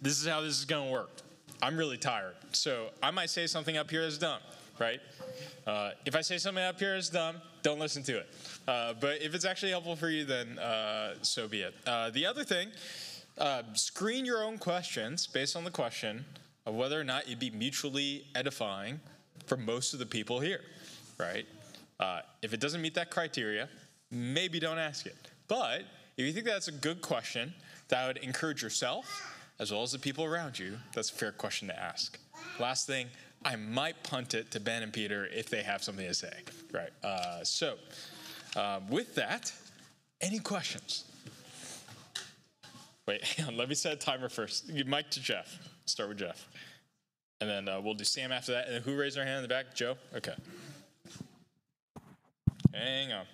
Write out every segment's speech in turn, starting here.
this is how this is going to work. I'm really tired. So I might say something up here that's dumb, right? Uh, if I say something up here that's dumb, don't listen to it. Uh, but if it's actually helpful for you, then uh, so be it. Uh, the other thing, uh, screen your own questions based on the question of whether or not it'd be mutually edifying for most of the people here, right? Uh, if it doesn't meet that criteria, maybe don't ask it. But if you think that's a good question that would encourage yourself as well as the people around you, that's a fair question to ask. Last thing, I might punt it to Ben and Peter if they have something to say. Right. Uh, so, uh, with that, any questions? Wait, hang on. Let me set a timer first. Give mic to Jeff. Start with Jeff. And then uh, we'll do Sam after that. And then who raised their hand in the back? Joe? Okay. Hang on.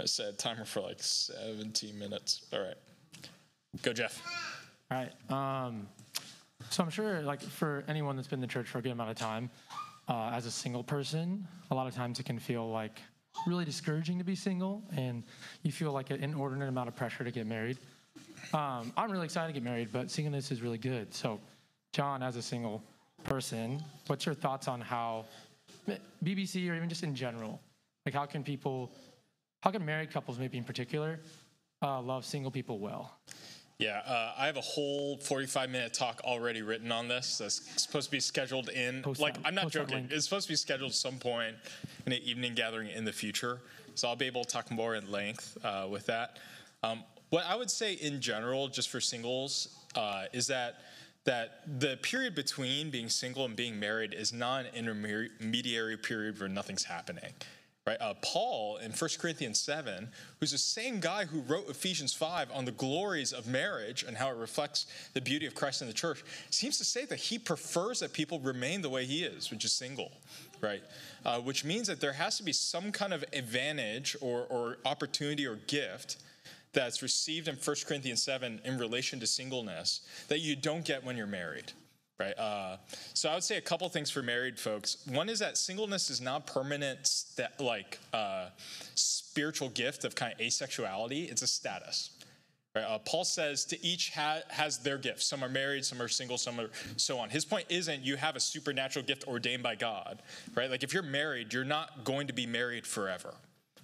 I set a timer for like 17 minutes. All right. Go, Jeff. All right. Um, so I'm sure, like, for anyone that's been in the church for a good amount of time, uh, as a single person, a lot of times it can feel like really discouraging to be single, and you feel like an inordinate amount of pressure to get married. Um, I'm really excited to get married, but singleness is really good. So, John, as a single person, what's your thoughts on how BBC or even just in general, like, how can people, how can married couples, maybe in particular, uh, love single people well? Yeah, uh, I have a whole 45 minute talk already written on this. That's supposed to be scheduled in. Post like, that- I'm not joking. It's supposed to be scheduled some point in an evening gathering in the future. So I'll be able to talk more in length uh, with that. Um, what I would say in general, just for singles, uh, is that that the period between being single and being married is not an intermediary period where nothing's happening right? Uh, Paul in 1 Corinthians 7, who's the same guy who wrote Ephesians 5 on the glories of marriage and how it reflects the beauty of Christ in the church, seems to say that he prefers that people remain the way he is, which is single, right? Uh, which means that there has to be some kind of advantage or, or opportunity or gift that's received in 1 Corinthians 7 in relation to singleness that you don't get when you're married right? Uh, so I would say a couple things for married folks. One is that singleness is not permanent, sta- like uh, spiritual gift of kind of asexuality. It's a status. Right? Uh, Paul says to each ha- has their gift. Some are married, some are single, some are so on. His point isn't you have a supernatural gift ordained by God, right? Like if you're married, you're not going to be married forever,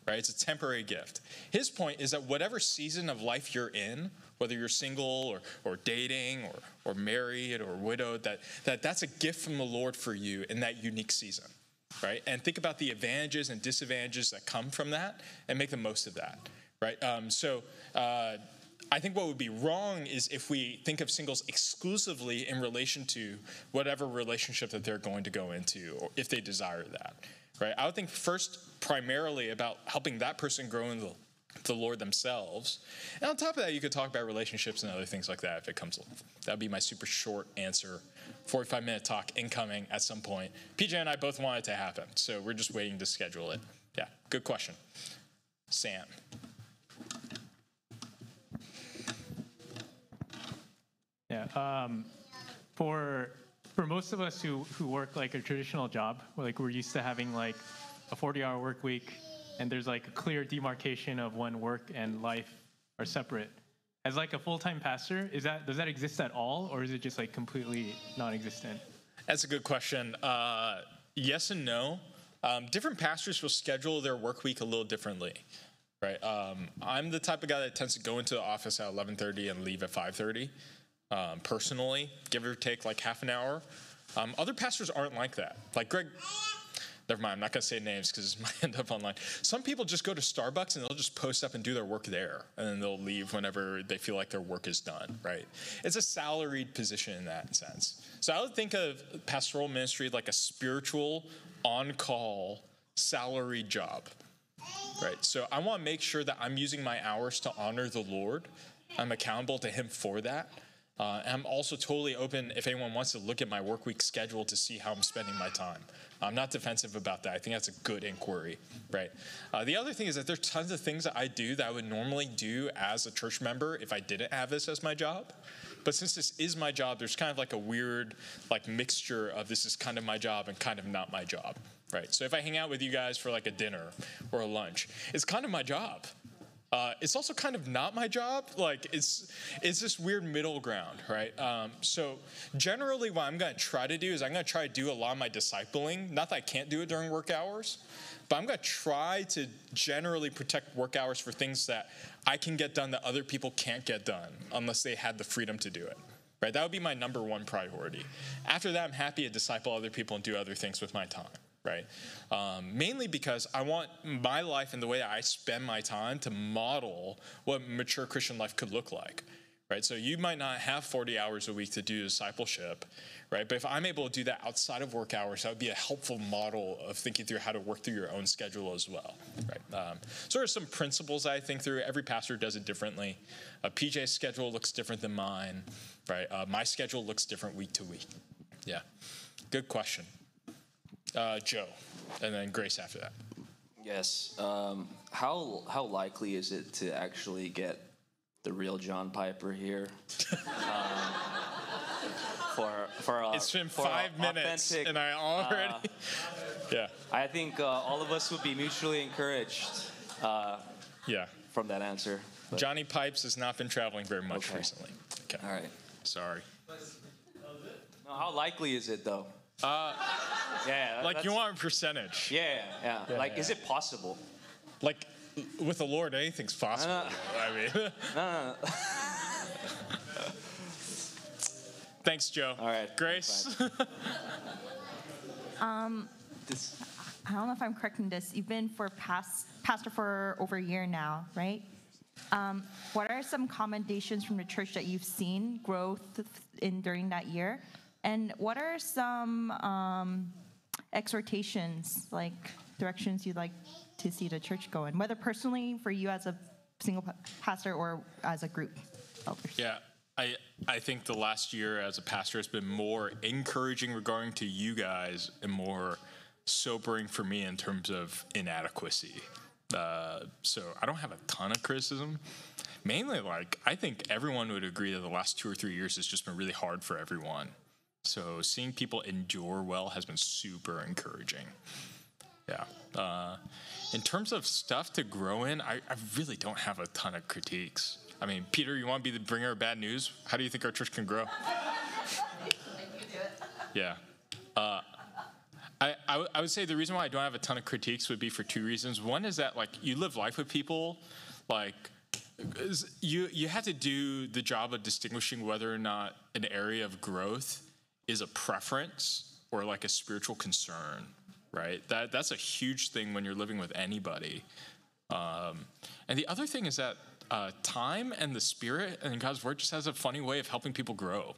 right? It's a temporary gift. His point is that whatever season of life you're in, whether you're single or, or dating or, or married or widowed, that, that that's a gift from the Lord for you in that unique season, right? And think about the advantages and disadvantages that come from that and make the most of that, right? Um, so, uh, I think what would be wrong is if we think of singles exclusively in relation to whatever relationship that they're going to go into, or if they desire that, right? I would think first primarily about helping that person grow in the, the Lord themselves. And on top of that, you could talk about relationships and other things like that if it comes along. That would be my super short answer. 45 minute talk incoming at some point. PJ and I both want it to happen, so we're just waiting to schedule it. Yeah, good question. Sam. Yeah. Um, for for most of us who who work like a traditional job, like we're used to having like a 40-hour work week, and there's like a clear demarcation of when work and life are separate. As like a full-time pastor, is that does that exist at all, or is it just like completely non-existent? That's a good question. Uh, yes and no. Um, different pastors will schedule their work week a little differently, right? Um, I'm the type of guy that tends to go into the office at 11:30 and leave at 5:30. Um, personally, give or take like half an hour. Um, other pastors aren't like that. Like Greg. Never mind. I'm not gonna say names because it might end up online. Some people just go to Starbucks and they'll just post up and do their work there, and then they'll leave whenever they feel like their work is done. Right? It's a salaried position in that sense. So I would think of pastoral ministry like a spiritual, on-call, salaried job. Right. So I want to make sure that I'm using my hours to honor the Lord. I'm accountable to Him for that. Uh, I'm also totally open if anyone wants to look at my work week schedule to see how I'm spending my time. I'm not defensive about that. I think that's a good inquiry, right? Uh, the other thing is that there's tons of things that I do that I would normally do as a church member if I didn't have this as my job. But since this is my job, there's kind of like a weird like mixture of this is kind of my job and kind of not my job, right? So if I hang out with you guys for like a dinner or a lunch, it's kind of my job. Uh, it's also kind of not my job. Like it's it's this weird middle ground, right? Um, so generally, what I'm going to try to do is I'm going to try to do a lot of my discipling. Not that I can't do it during work hours, but I'm going to try to generally protect work hours for things that I can get done that other people can't get done unless they had the freedom to do it. Right? That would be my number one priority. After that, I'm happy to disciple other people and do other things with my time right? Um, mainly because I want my life and the way I spend my time to model what mature Christian life could look like, right? So you might not have 40 hours a week to do discipleship, right? But if I'm able to do that outside of work hours, that would be a helpful model of thinking through how to work through your own schedule as well, right? Um, so there are some principles I think through. Every pastor does it differently. Uh, PJ's schedule looks different than mine, right? Uh, my schedule looks different week to week. Yeah, good question uh, Joe, and then Grace after that. Yes. Um, how how likely is it to actually get the real John Piper here? um, for for a, It's been five minutes, and I already. yeah, I think uh, all of us would be mutually encouraged uh, yeah. from that answer. But- Johnny Pipes has not been traveling very much Okay. recently. Okay. All right. Sorry. No, how likely is it though? Uh, yeah. Like you that's- want a percentage? Yeah, yeah. Yeah, Like, is it possible? Like with the Lord, anything's possible. Uh, I mean. No, no, no. Thanks, Joe. All right. Grace. This, I don't know if I'm correct in this. You've been for past, pastor for over a year now, right? Um, what are some commendations from the church that you've seen growth in during that year? And what are some um, exhortations, like directions you'd like to see the church go in, whether personally for you as a single pastor or as a group elders? Yeah, I I think the last year as a pastor has been more encouraging regarding to you guys and more sobering for me in terms of inadequacy. Uh, so I don't have a ton of criticism. Mainly, like I think everyone would agree that the last two or three years has just been really hard for everyone. So seeing people endure well has been super encouraging. Yeah. Uh, in terms of stuff to grow in, I, I really don't have a ton of critiques. I mean, Peter, you want to be the bringer of bad news? How do you think our church can grow? Yeah. Uh, I, I, w- I would say the reason why I don't have a ton of critiques would be for two reasons. One is that like you live life with people, like you you have to do the job of distinguishing whether or not an area of growth is a preference or like a spiritual concern, right? That that's a huge thing when you're living with anybody. Um, and the other thing is that uh, time and the Spirit and God's Word just has a funny way of helping people grow.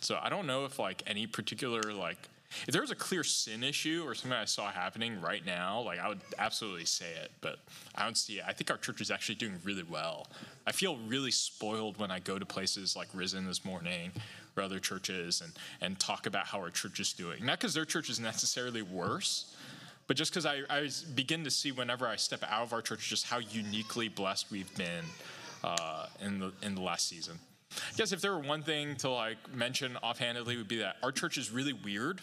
So I don't know if like any particular like if there was a clear sin issue or something I saw happening right now, like I would absolutely say it, but I don't see it. I think our church is actually doing really well. I feel really spoiled when I go to places like Risen this morning other churches and and talk about how our church is doing. Not because their church is necessarily worse, but just because I, I begin to see whenever I step out of our church just how uniquely blessed we've been uh, in the in the last season. I guess if there were one thing to like mention offhandedly would be that our church is really weird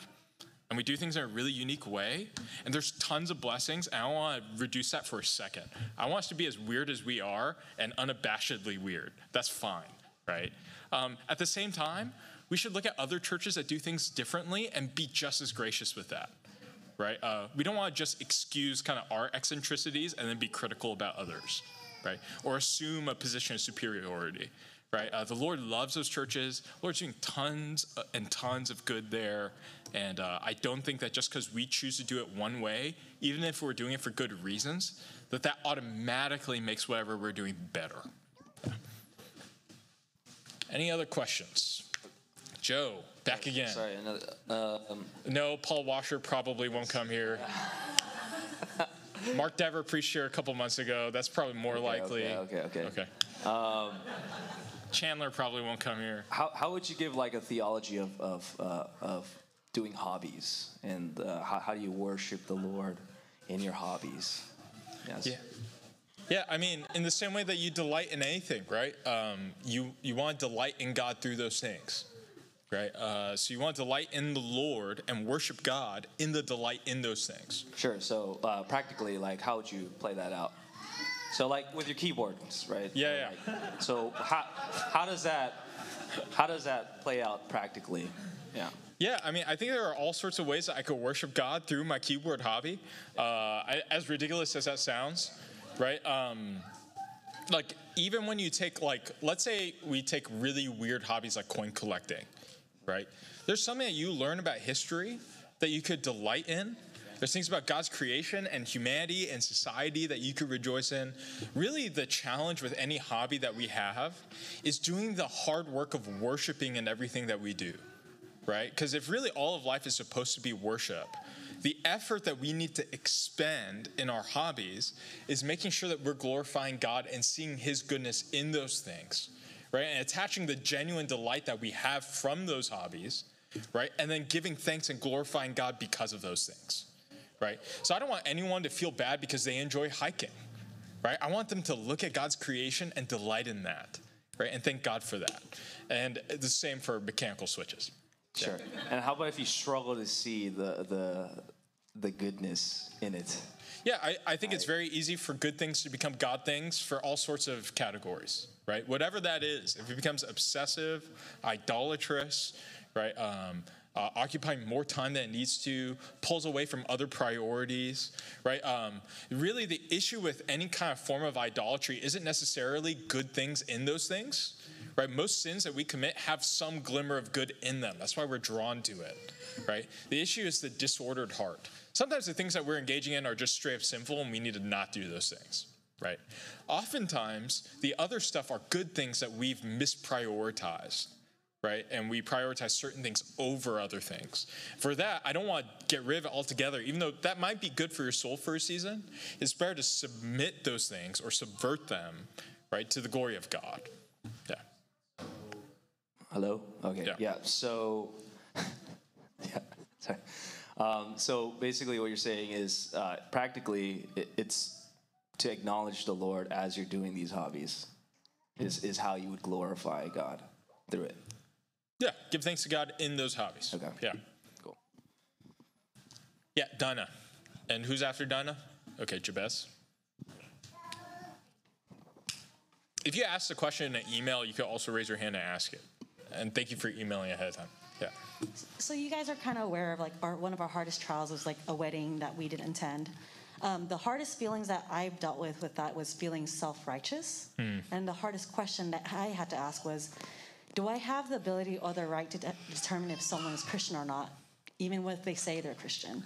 and we do things in a really unique way and there's tons of blessings and I don't want to reduce that for a second. I want us to be as weird as we are and unabashedly weird. That's fine, right? Um, at the same time, we should look at other churches that do things differently and be just as gracious with that right? Uh, we don't want to just excuse kind of our eccentricities and then be critical about others, right? Or assume a position of superiority, right? Uh, the Lord loves those churches. The Lord's doing tons uh, and tons of good there. And uh, I don't think that just because we choose to do it one way, even if we're doing it for good reasons, that that automatically makes whatever we're doing better. Any other questions? Joe, back again. sorry. Another, uh, um, No, Paul Washer probably won't come here. Mark Dever preached here a couple months ago. That's probably more likely. okay, okay, okay. Okay. Chandler probably won't come here. how, how would you give like a theology of of, uh, of doing hobbies and uh, how, how do you worship the Lord in your hobbies? Yes. Yeah. Yeah, I mean, in the same way that you delight in anything, right? Um, you you want to delight in God through those things, right? Uh, so you want to delight in the Lord and worship God in the delight in those things. Sure. So uh, practically, like, how would you play that out? So like with your keyboards, right? Yeah, Like, so how how does that how does that play out practically? Yeah. Yeah, I mean, I think there are all sorts of ways that I could worship God through my keyboard hobby. Uh, I, as ridiculous as that sounds, right? Um, like even when you take like, let's say we take really weird hobbies like coin collecting, right? There's something that you learn about history that you could delight in. There's things about God's creation and humanity and society that you could rejoice in. Really, the challenge with any hobby that we have is doing the hard work of worshiping in everything that we do right? Because if really all of life is supposed to be worship, the effort that we need to expend in our hobbies is making sure that we're glorifying God and seeing His goodness in those things, right? And attaching the genuine delight that we have from those hobbies, right? And then giving thanks and glorifying God because of those things, right? So I don't want anyone to feel bad because they enjoy hiking, right? I want them to look at God's creation and delight in that, right? And thank God for that. And the same for mechanical switches. Sure. And how about if you struggle to see the the the goodness in it? Yeah, I, I think it's very easy for good things to become God things for all sorts of categories, right? Whatever that is, if it becomes obsessive, idolatrous, right, um, uh, occupying more time than it needs to, pulls away from other priorities, right? Um, really, the issue with any kind of form of idolatry isn't necessarily good things in those things, right? Most sins that we commit have some glimmer of good in them. That's why we're drawn to it, right? The issue is the disordered heart. Sometimes the things that we're engaging in are just straight up sinful, and we need to not do those things, right? Oftentimes, the other stuff are good things that we've misprioritized. Right? And we prioritize certain things over other things. For that, I don't want to get rid of it altogether, even though that might be good for your soul for a season. It's better to submit those things or subvert them, right, to the glory of God. Yeah. Hello? Okay. Yeah. Yeah. So, yeah. Sorry. Um, so basically, what you're saying is uh, practically it, it's to acknowledge the Lord as you're doing these hobbies is, is how you would glorify God through it. Yeah, give thanks to God in those hobbies. Okay. Yeah. Cool. Yeah, Dinah. And who's after Dinah? Okay, Jabez. If you ask the question in an email, you could also raise your hand to ask it. And thank you for emailing ahead of time. Yeah. So you guys are kind of aware of like our, one of our hardest trials was like a wedding that we didn't attend. Um, the hardest feelings that I've dealt with with that was feeling self-righteous, and the hardest question that I had to ask was, do I have the ability or the right to de- determine if someone is Christian or not, even if they say they're Christian?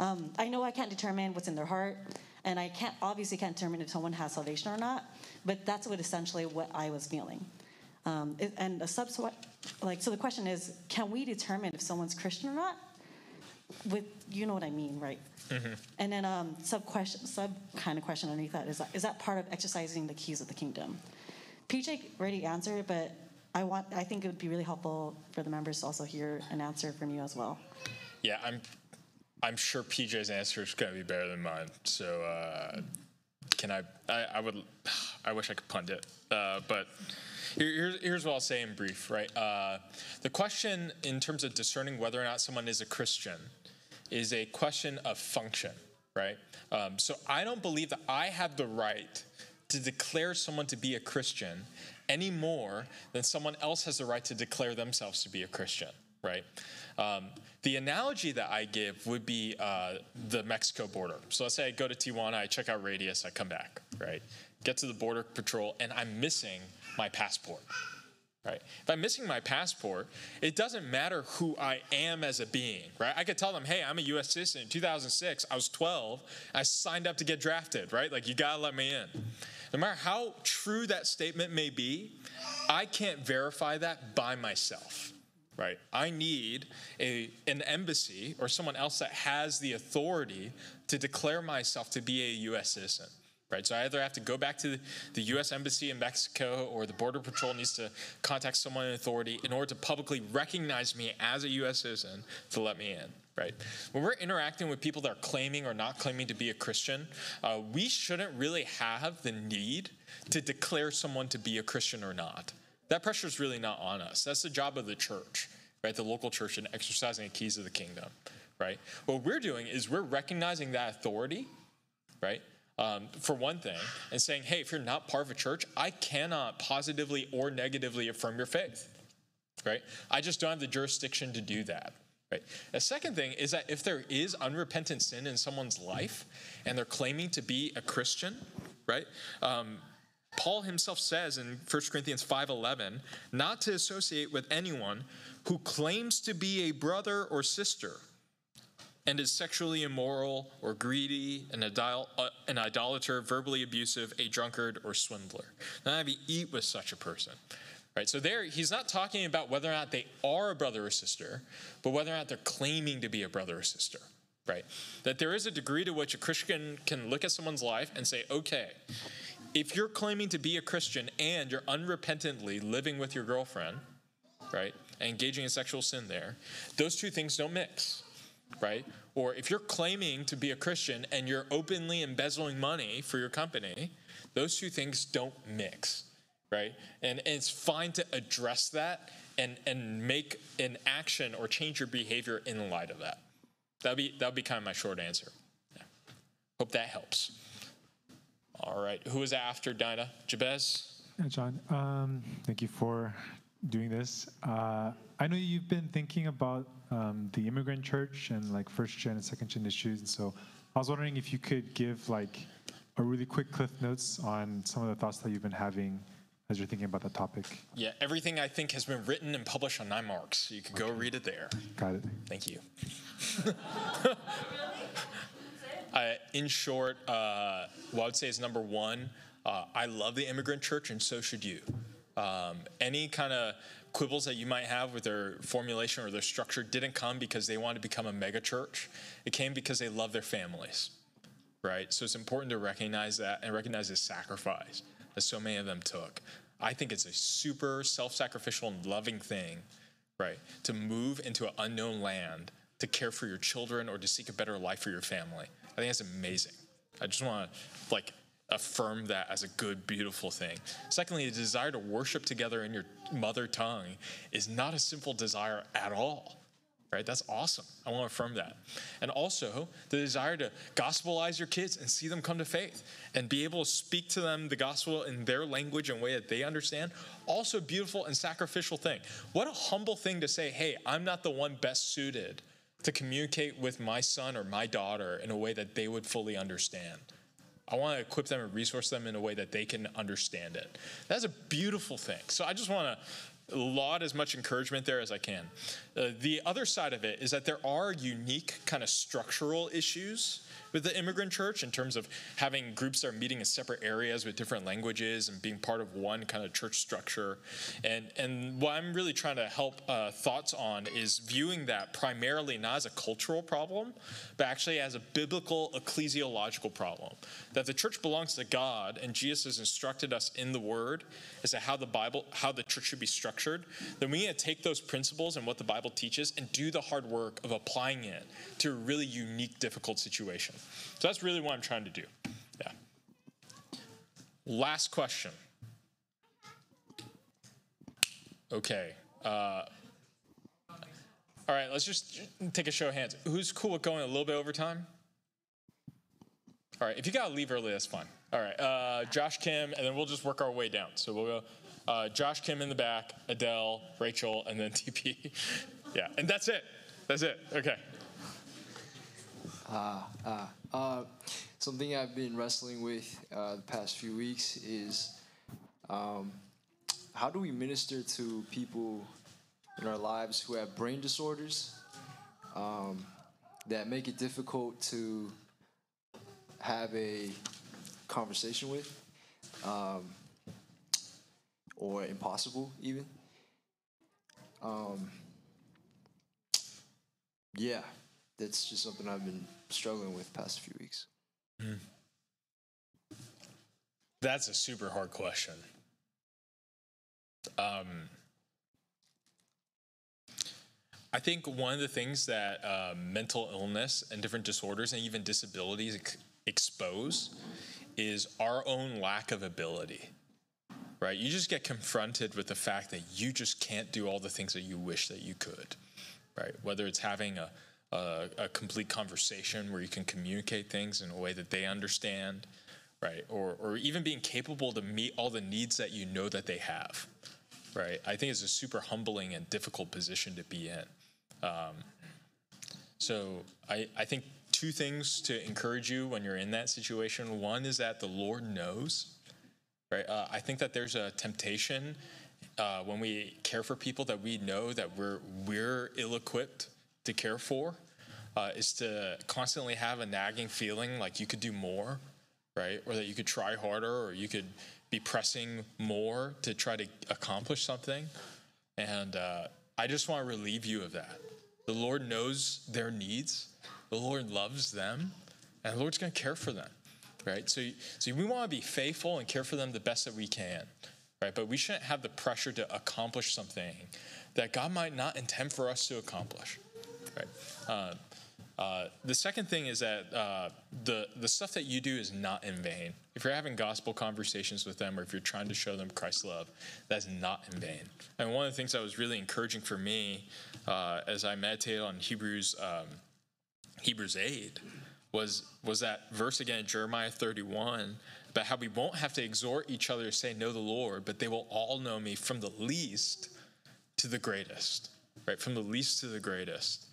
Um, I know I can't determine what's in their heart, and I can't obviously can't determine if someone has salvation or not. But that's what essentially what I was feeling. Um, and a sub like so the question is, can we determine if someone's Christian or not? With you know what I mean, right? And then um, sub question, sub kind of question underneath that is that, is that part of exercising the keys of the kingdom? PJ already answered, but I want I think it would be really helpful for the members to also hear an answer from you as well. Yeah, I'm I'm sure PJ's answer is going to be better than mine. So uh, can I, I? I would. I wish I could punt it, uh, but here, here's, what I'll say in brief. Right, uh, the question in terms of discerning whether or not someone is a Christian is a question of function. Right. Um, so I don't believe that I have the right to declare someone to be a Christian any more than someone else has the right to declare themselves to be a Christian, right? Um, the analogy that I give would be uh, the Mexico border. So let's say I go to Tijuana, I check out Radius, I come back, right? Get to the border patrol, and I'm missing my passport. Right. If I'm missing my passport, it doesn't matter who I am as a being, right? I could tell them, hey, I'm a US citizen. In 2006, I was 12. I signed up to get drafted, right? Like, you gotta let me in. No matter how true that statement may be, I can't verify that by myself, right? I need a, an embassy or someone else that has the authority to declare myself to be a US citizen right? So I either have to go back to the, U.S. Embassy in Mexico or the Border Patrol needs to contact someone in authority in order to publicly recognize me as a U.S. citizen to let me in, right? When we're interacting with people that are claiming or not claiming to be a Christian, uh, we shouldn't really have the need to declare someone to be a Christian or not. That pressure is really not on us. That's the job of the church, right? The local church in exercising the keys of the kingdom, right? What we're doing is we're recognizing that authority, right? Um, for one thing, and saying, hey, if you're not part of a church, I cannot positively or negatively affirm your faith, right? I just don't have the jurisdiction to do that. Right. A second thing is that if there is unrepentant sin in someone's life and they're claiming to be a Christian, right? Um, Paul himself says in 1 Corinthians 5:11 not to associate with anyone who claims to be a brother or sister and is sexually immoral or greedy, an, idol- uh, an idolater, verbally abusive, a drunkard, or swindler. Not have you eat with such a person. Right? So there, he's not talking about whether or not they are a brother or sister, but whether or not they're claiming to be a brother or sister. Right? That there is a degree to which a Christian can look at someone's life and say, okay, if you're claiming to be a Christian and you're unrepentantly living with your girlfriend, right, and engaging in sexual sin there, those two things don't mix right? Or if you're claiming to be a Christian and you're openly embezzling money for your company, those two things don't mix, right? And, and it's fine to address that and, and make an action or change your behavior in light of that. That'd be, that'd be kind of my short answer. Yeah. Hope that helps. All right. Who is after Dinah? Jabez? John, um, thank you for doing this. Uh, I know you've been thinking about um, the immigrant church and like first gen and second gen issues, and so I was wondering if you could give like a really quick cliff notes on some of the thoughts that you've been having as you're thinking about that topic. Yeah, everything I think has been written and published on Nine Marks. So you can go read it there. Got it. Thank you. uh, in short, uh, what I would say is number one, uh, I love the immigrant church, and so should you. Um, any kind of quibbles that you might have with their formulation or their structure didn't come because they wanted to become a mega church. It came because they love their families, right? So it's important to recognize that and recognize the sacrifice that so many of them took. I think it's a super self sacrificial and loving thing, right? To move into an unknown land to care for your children or to seek a better life for your family. I think that's amazing. I just want to like affirm that as a good, beautiful thing. Secondly, the desire to worship together in your mother tongue is not a simple desire at all. Right? That's awesome. I want to affirm that. And also, the desire to gospelize your kids and see them come to faith and be able to speak to them the gospel in their language and way that they understand. Also, beautiful and sacrificial thing. What a humble thing to say, hey, I'm not the one best suited to communicate with my son or my daughter in a way that they would fully understand. I want to equip them and resource them in a way that they can understand it. That's a beautiful thing. So I just want to laud as much encouragement there as I can. Uh, the other side of it is that there are unique kind of structural issues with the immigrant church in terms of having groups that are meeting in separate areas with different languages and being part of one kind of church structure. And, and what I'm really trying to help uh, thoughts on is viewing that primarily not as a cultural problem, but actually as a biblical ecclesiological problem. That the church belongs to God, and Jesus has instructed us in the Word as to how the Bible, how the church should be structured. Then we need to take those principles and what the Bible teaches and do the hard work of applying it to a really unique, difficult situation. So that's really what I'm trying to do. Yeah. Last question. Okay. Uh, all right, let's just take a show of hands. Who's cool with going a little bit over time? All right, if you got to leave early, that's fine. All right, uh, Josh Kim, and then we'll just work our way down. So we'll go uh, Josh Kim in the back, Adele, Rachel, and then TP. yeah, and that's it. That's it. Okay. Ah, ah. Uh, something I've been wrestling with uh, the past few weeks is um, how do we minister to people in our lives who have brain disorders um, that make it difficult to have a conversation with, um, or impossible even. Um, yeah, that's just something I've been struggling with past few weeks. That's a super hard question. Um, I think one of the things that uh, mental illness and different disorders and even disabilities ex- expose is our own lack of ability. Right? You just get confronted with the fact that you just can't do all the things that you wish that you could. Right? Whether it's having a, a, a complete conversation where you can communicate things in a way that they understand, right? Or, or even being capable to meet all the needs that you know that they have, right? I think it's a super humbling and difficult position to be in. Um, so I, I think two things to encourage you when you're in that situation. One is that the Lord knows, right? Uh, I think that there's a temptation uh, when we care for people that we know that we're we're ill-equipped to care for, uh, is to constantly have a nagging feeling like you could do more, right? Or that you could try harder, or you could be pressing more to try to accomplish something. And uh, I just want to relieve you of that. The Lord knows their needs. The Lord loves them, and the Lord's going to care for them, right? So, so we want to be faithful and care for them the best that we can, right? But we shouldn't have the pressure to accomplish something that God might not intend for us to accomplish, right? Uh, uh, the second thing is that uh, the the stuff that you do is not in vain. If you're having gospel conversations with them, or if you're trying to show them Christ's love, that's not in vain. And one of the things that was really encouraging for me uh, as I meditated on Hebrews um, Hebrews eight was was that verse again in Jeremiah 31 about how we won't have to exhort each other to say know the Lord, but they will all know me from the least to the greatest, right? From the least to the greatest.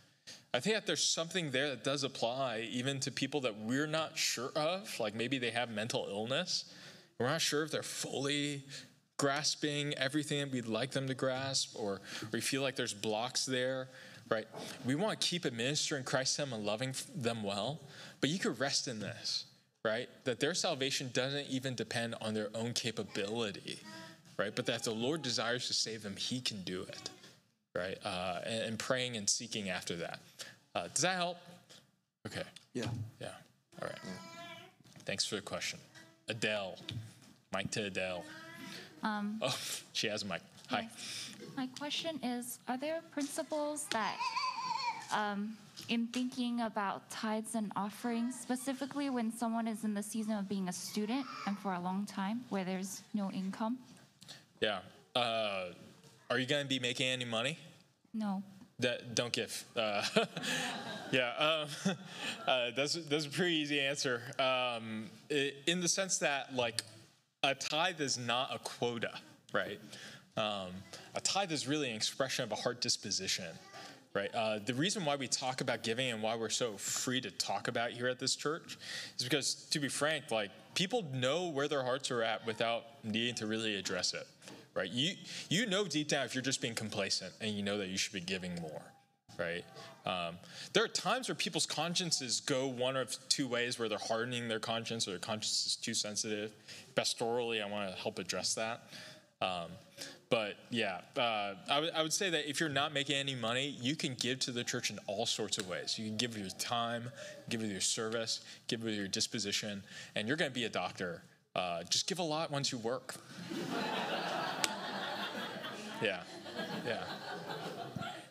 I think that there's something there that does apply even to people that we're not sure of, like maybe they have mental illness. We're not sure if they're fully grasping everything that we'd like them to grasp, or we feel like there's blocks there, right? We want to keep administering Christ to them and loving them well, but you could rest in this, right? That their salvation doesn't even depend on their own capability, right? But that if the Lord desires to save them, He can do it right? Uh, and, and, praying and seeking after that. Uh, does that help? Okay. Yeah. Yeah. All right. Yeah. Thanks for the question. Adele. Mic to Adele. Um, oh, she has a mic. Hi. My question is Are there principles that, um, in thinking about tithes and offerings, specifically when someone is in the season of being a student and for a long time where there's no income? Yeah. Uh, are you going to be making any money? No. That, don't give. Uh, yeah, um, uh, that's that's a pretty easy answer. Um, in the sense that like a tithe is not a quota, right? Um, a tithe is really an expression of a heart disposition, right? Uh, the reason why we talk about giving and why we're so free to talk about here at this church is because, to be frank, like people know where their hearts are at without needing to really address it right? You you know deep down if you're just being complacent and you know that you should be giving more, right? Um, there are times where people's consciences go one of two ways, where they're hardening their conscience or their conscience is too sensitive. Pastorally, I want to help address that. Um, but yeah, uh, I, w- I would say that if you're not making any money, you can give to the church in all sorts of ways. You can give your time, give with your service, give with your disposition, and you're going to be a doctor. Uh, just give a lot once you work. Yeah, yeah,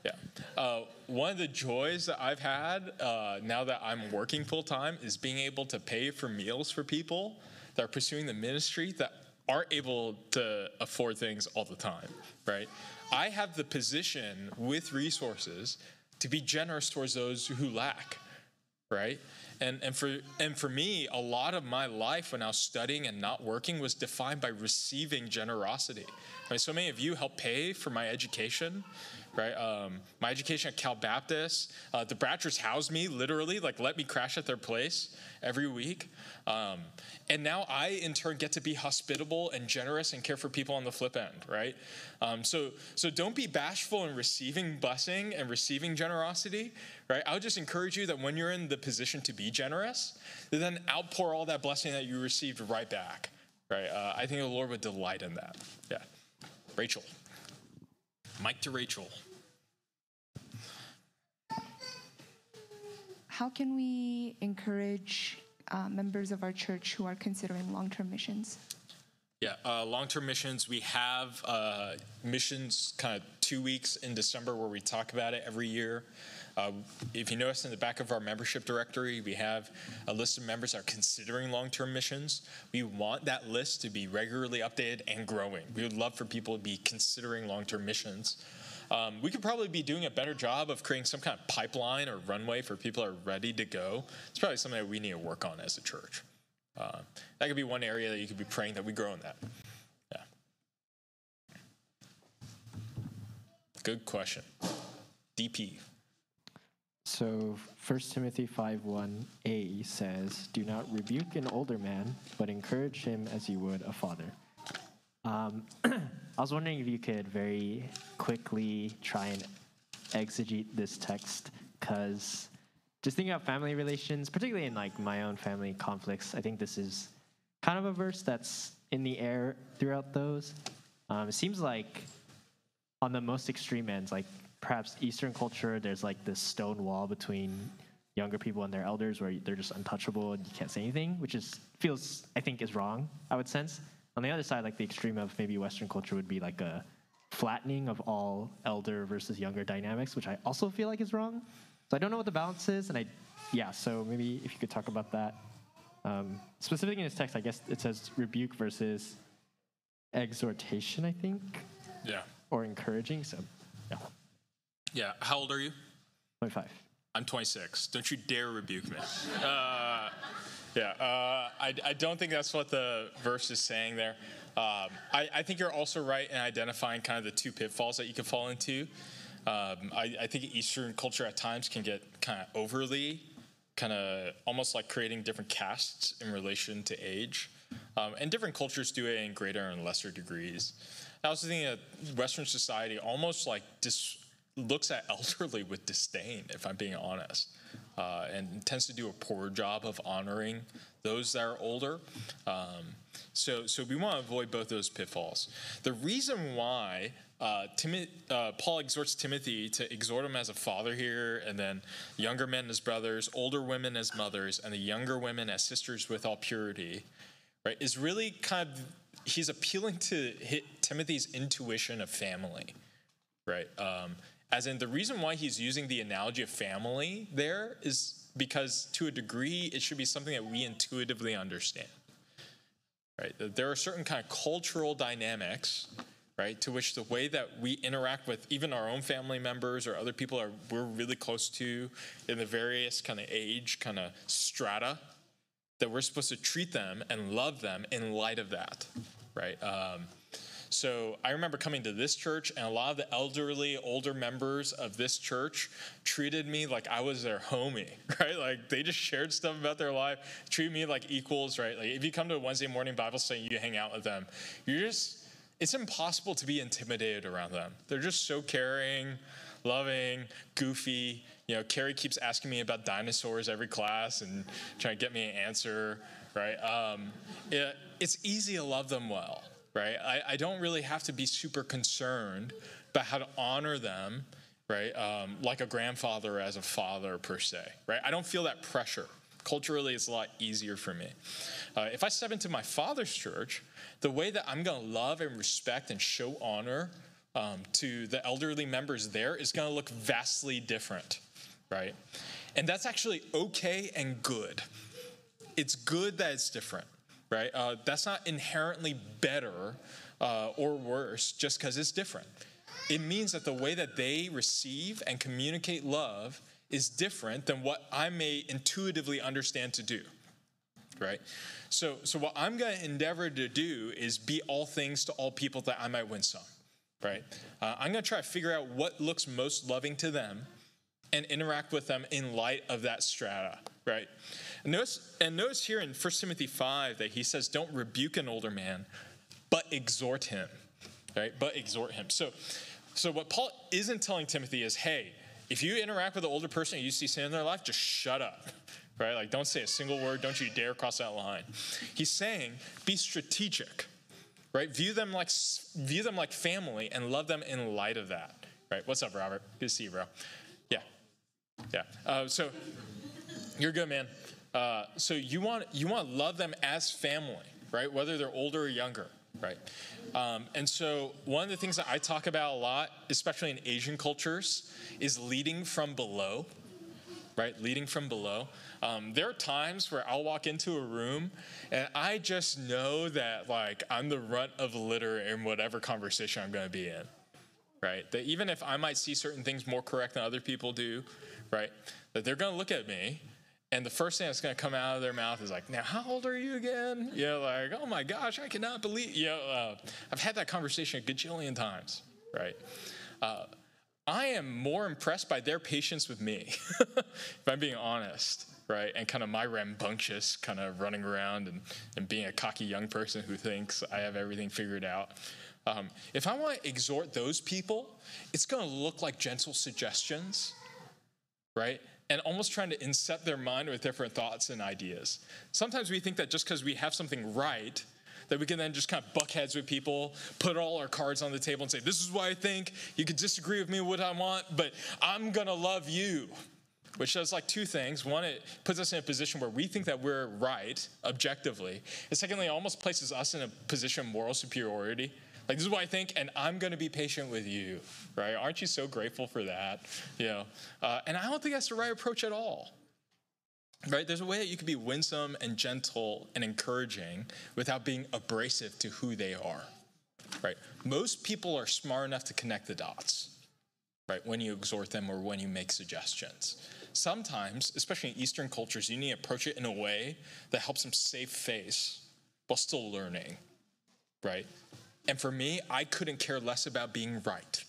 yeah. Uh, one of the joys that I've had uh, now that I'm working full time is being able to pay for meals for people that are pursuing the ministry that aren't able to afford things all the time, right? I have the position with resources to be generous towards those who lack, right? And, and, for, and for me, a lot of my life when I was studying and not working was defined by receiving generosity. I mean, so many of you helped pay for my education, right? Um, my education at Cal Baptist. Uh, the Bratchers housed me, literally, like let me crash at their place every week. Um, and now I, in turn, get to be hospitable and generous and care for people on the flip end, right? Um, so, so don't be bashful in receiving blessing and receiving generosity, right? I would just encourage you that when you're in the position to be generous, then outpour all that blessing that you received right back, right? Uh, I think the Lord would delight in that. Yeah. Rachel. Mic to Rachel. How can we encourage uh, members of our church who are considering long term missions? Yeah, uh, long term missions. We have uh, missions kind of two weeks in December where we talk about it every year. Uh, if you notice in the back of our membership directory, we have a list of members that are considering long term missions. We want that list to be regularly updated and growing. We would love for people to be considering long term missions. Um, we could probably be doing a better job of creating some kind of pipeline or runway for people who are ready to go. It's probably something that we need to work on as a church. uh, that could be one area that you could be praying that we grow in that. Yeah. Good question. DP. So 1 Timothy 5:1a says, "Do not rebuke an older man, but encourage him as you would a father." Um, I was wondering if you could very quickly try and exegete this text, because just thinking about family relations, particularly in like my own family conflicts, I think this is kind of a verse that's in the air throughout those. Um, it seems like on the most extreme ends, like perhaps Eastern culture, there's like this stone wall between younger people and their elders where they're just untouchable and you can't say anything, which is feels I think is wrong. I would sense. On the other side, like the extreme of maybe Western culture would be like a flattening of all elder versus younger dynamics, which I also feel like is wrong. So I don't know what the balance is, and I, yeah. So maybe if you could talk about that. Um, specifically in this text, I guess it says rebuke versus exhortation. I think, Yeah. or encouraging. So, yeah. How old are you? twenty-five. I'm 26. Don't you dare rebuke me. Uh, yeah, uh, I, I don't think that's what the verse is saying there. Um, I, I think you're also right in identifying kind of the two pitfalls that you can fall into. Um, I, I think Eastern culture at times can get kind of overly, kind of almost like creating different castes in relation to age. Um, and different cultures do it in greater and lesser degrees. I also think that Western society almost like dis- looks at elderly with disdain, if I'm being honest, uh, and tends to do a poor job of honoring those that are older. Um, so, so we want to avoid both those pitfalls. The reason why uh, uh, Paul exhorts Timothy to exhort him as a father here, and then younger men as brothers, older women as mothers, and the younger women as sisters with all purity, right, is really kind of he's appealing to Timothy's intuition of family right? Um, as in, the reason why he's using the analogy of family there is because, to a degree, it should be something that we intuitively understand, right? There are certain kind of cultural dynamics, right, to which the way that we interact with even our own family members or other people are we're really close to in the various kind of age kind of strata that we're supposed to treat them and love them in light of that, right? Um, so I remember coming to this church, and a lot of the elderly, older members of this church treated me like I was their homie, right? Like they just shared stuff about their life, treat me like equals, right? Like if you come to a Wednesday morning Bible study, you hang out with them, you're just, it's impossible to be intimidated around them. They're just so caring, loving, goofy. You know, Carrie keeps asking me about dinosaurs every class and trying to get me an answer, right? Um, it, it's easy to love them well, right? I, I don't really have to be super concerned about how to honor them, right? Um, like a grandfather as a father per se, right? I don't feel that pressure. Culturally, it's a lot easier for me. Uh, if I step into my father's church, the way that I'm going to love and respect and show honor um, to the elderly members there is going to look vastly different, right? And that's actually okay and good. It's good that it's different, right? Uh, that's not inherently better uh, or worse just because it's different. It means that the way that they receive and communicate love is different than what I may intuitively understand to do right? So, so what I'm going to endeavor to do is be all things to all people that I might win some, right? Uh, I'm going to try to figure out what looks most loving to them and interact with them in light of that strata, right? And notice, and notice here in 1 Timothy 5 that he says, don't rebuke an older man, but exhort him, right? But exhort him. So, so what Paul isn't telling Timothy is, hey, if you interact with an older person and you see sin in their life, just shut up, right? Like, don't say a single word. Don't you dare cross that line. He's saying, be strategic, right? View them like view them like family and love them in light of that, right? What's up, Robert? Good to see you, bro. Yeah, yeah. Uh, so you're good, man. Uh, so you want you want to love them as family, right? Whether they're older or younger, right? Um, and so one of the things that I talk about a lot, especially in Asian cultures, is leading from below, right? Leading from below. Um, there are times where I'll walk into a room and I just know that like I'm the runt of litter in whatever conversation I'm going to be in, right? That even if I might see certain things more correct than other people do, right? That they're going to look at me And the first thing that's going to come out of their mouth is like, "Now, how old are you again?" You know, like, "Oh my gosh, I cannot believe." You know, uh, I've had that conversation a gajillion times, right? Uh, I am more impressed by their patience with me, if I'm being honest, right? And kind of my rambunctious kind of running around and, and being a cocky young person who thinks I have everything figured out. Um, if I want to exhort those people, it's going to look like gentle suggestions, right? And almost trying to inset their mind with different thoughts and ideas. Sometimes we think that just because we have something right, that we can then just kind of buck heads with people, put all our cards on the table and say, This is what I think. You can disagree with me what I want, but I'm going to love you. Which does like two things. One, it puts us in a position where we think that we're right objectively. And secondly, it almost places us in a position of moral superiority. Like, this is what I think, and I'm going to be patient with you, right? Aren't you so grateful for that? You know, uh, and I don't think that's the right approach at all right? There's a way that you can be winsome and gentle and encouraging without being abrasive to who they are, right? Most people are smart enough to connect the dots, right? When you exhort them or when you make suggestions. Sometimes, especially in Eastern cultures, you need to approach it in a way that helps them save face while still learning, right? And for me, I couldn't care less about being right.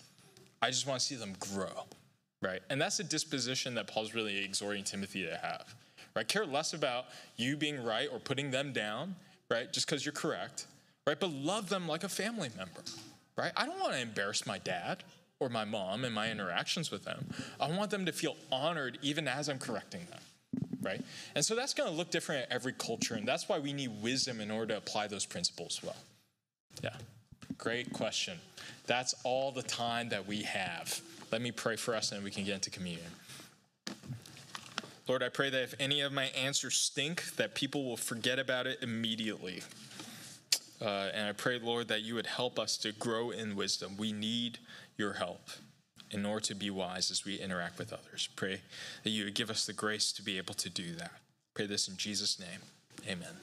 I just want to see them grow, right? And that's a disposition that Paul's really exhorting Timothy to have right? Care less about you being right or putting them down, right? Just because you're correct, right? But love them like a family member, right? I don't want to embarrass my dad or my mom in my interactions with them. I want them to feel honored even as I'm correcting them, right? And so that's going to look different at every culture, and that's why we need wisdom in order to apply those principles well. Yeah, great question. That's all the time that we have. Let me pray for us and we can get into communion. Lord, I pray that if any of my answers stink, that people will forget about it immediately. Uh, and I pray, Lord, that you would help us to grow in wisdom. We need your help in order to be wise as we interact with others. Pray that you would give us the grace to be able to do that. Pray this in Jesus' name. Amen.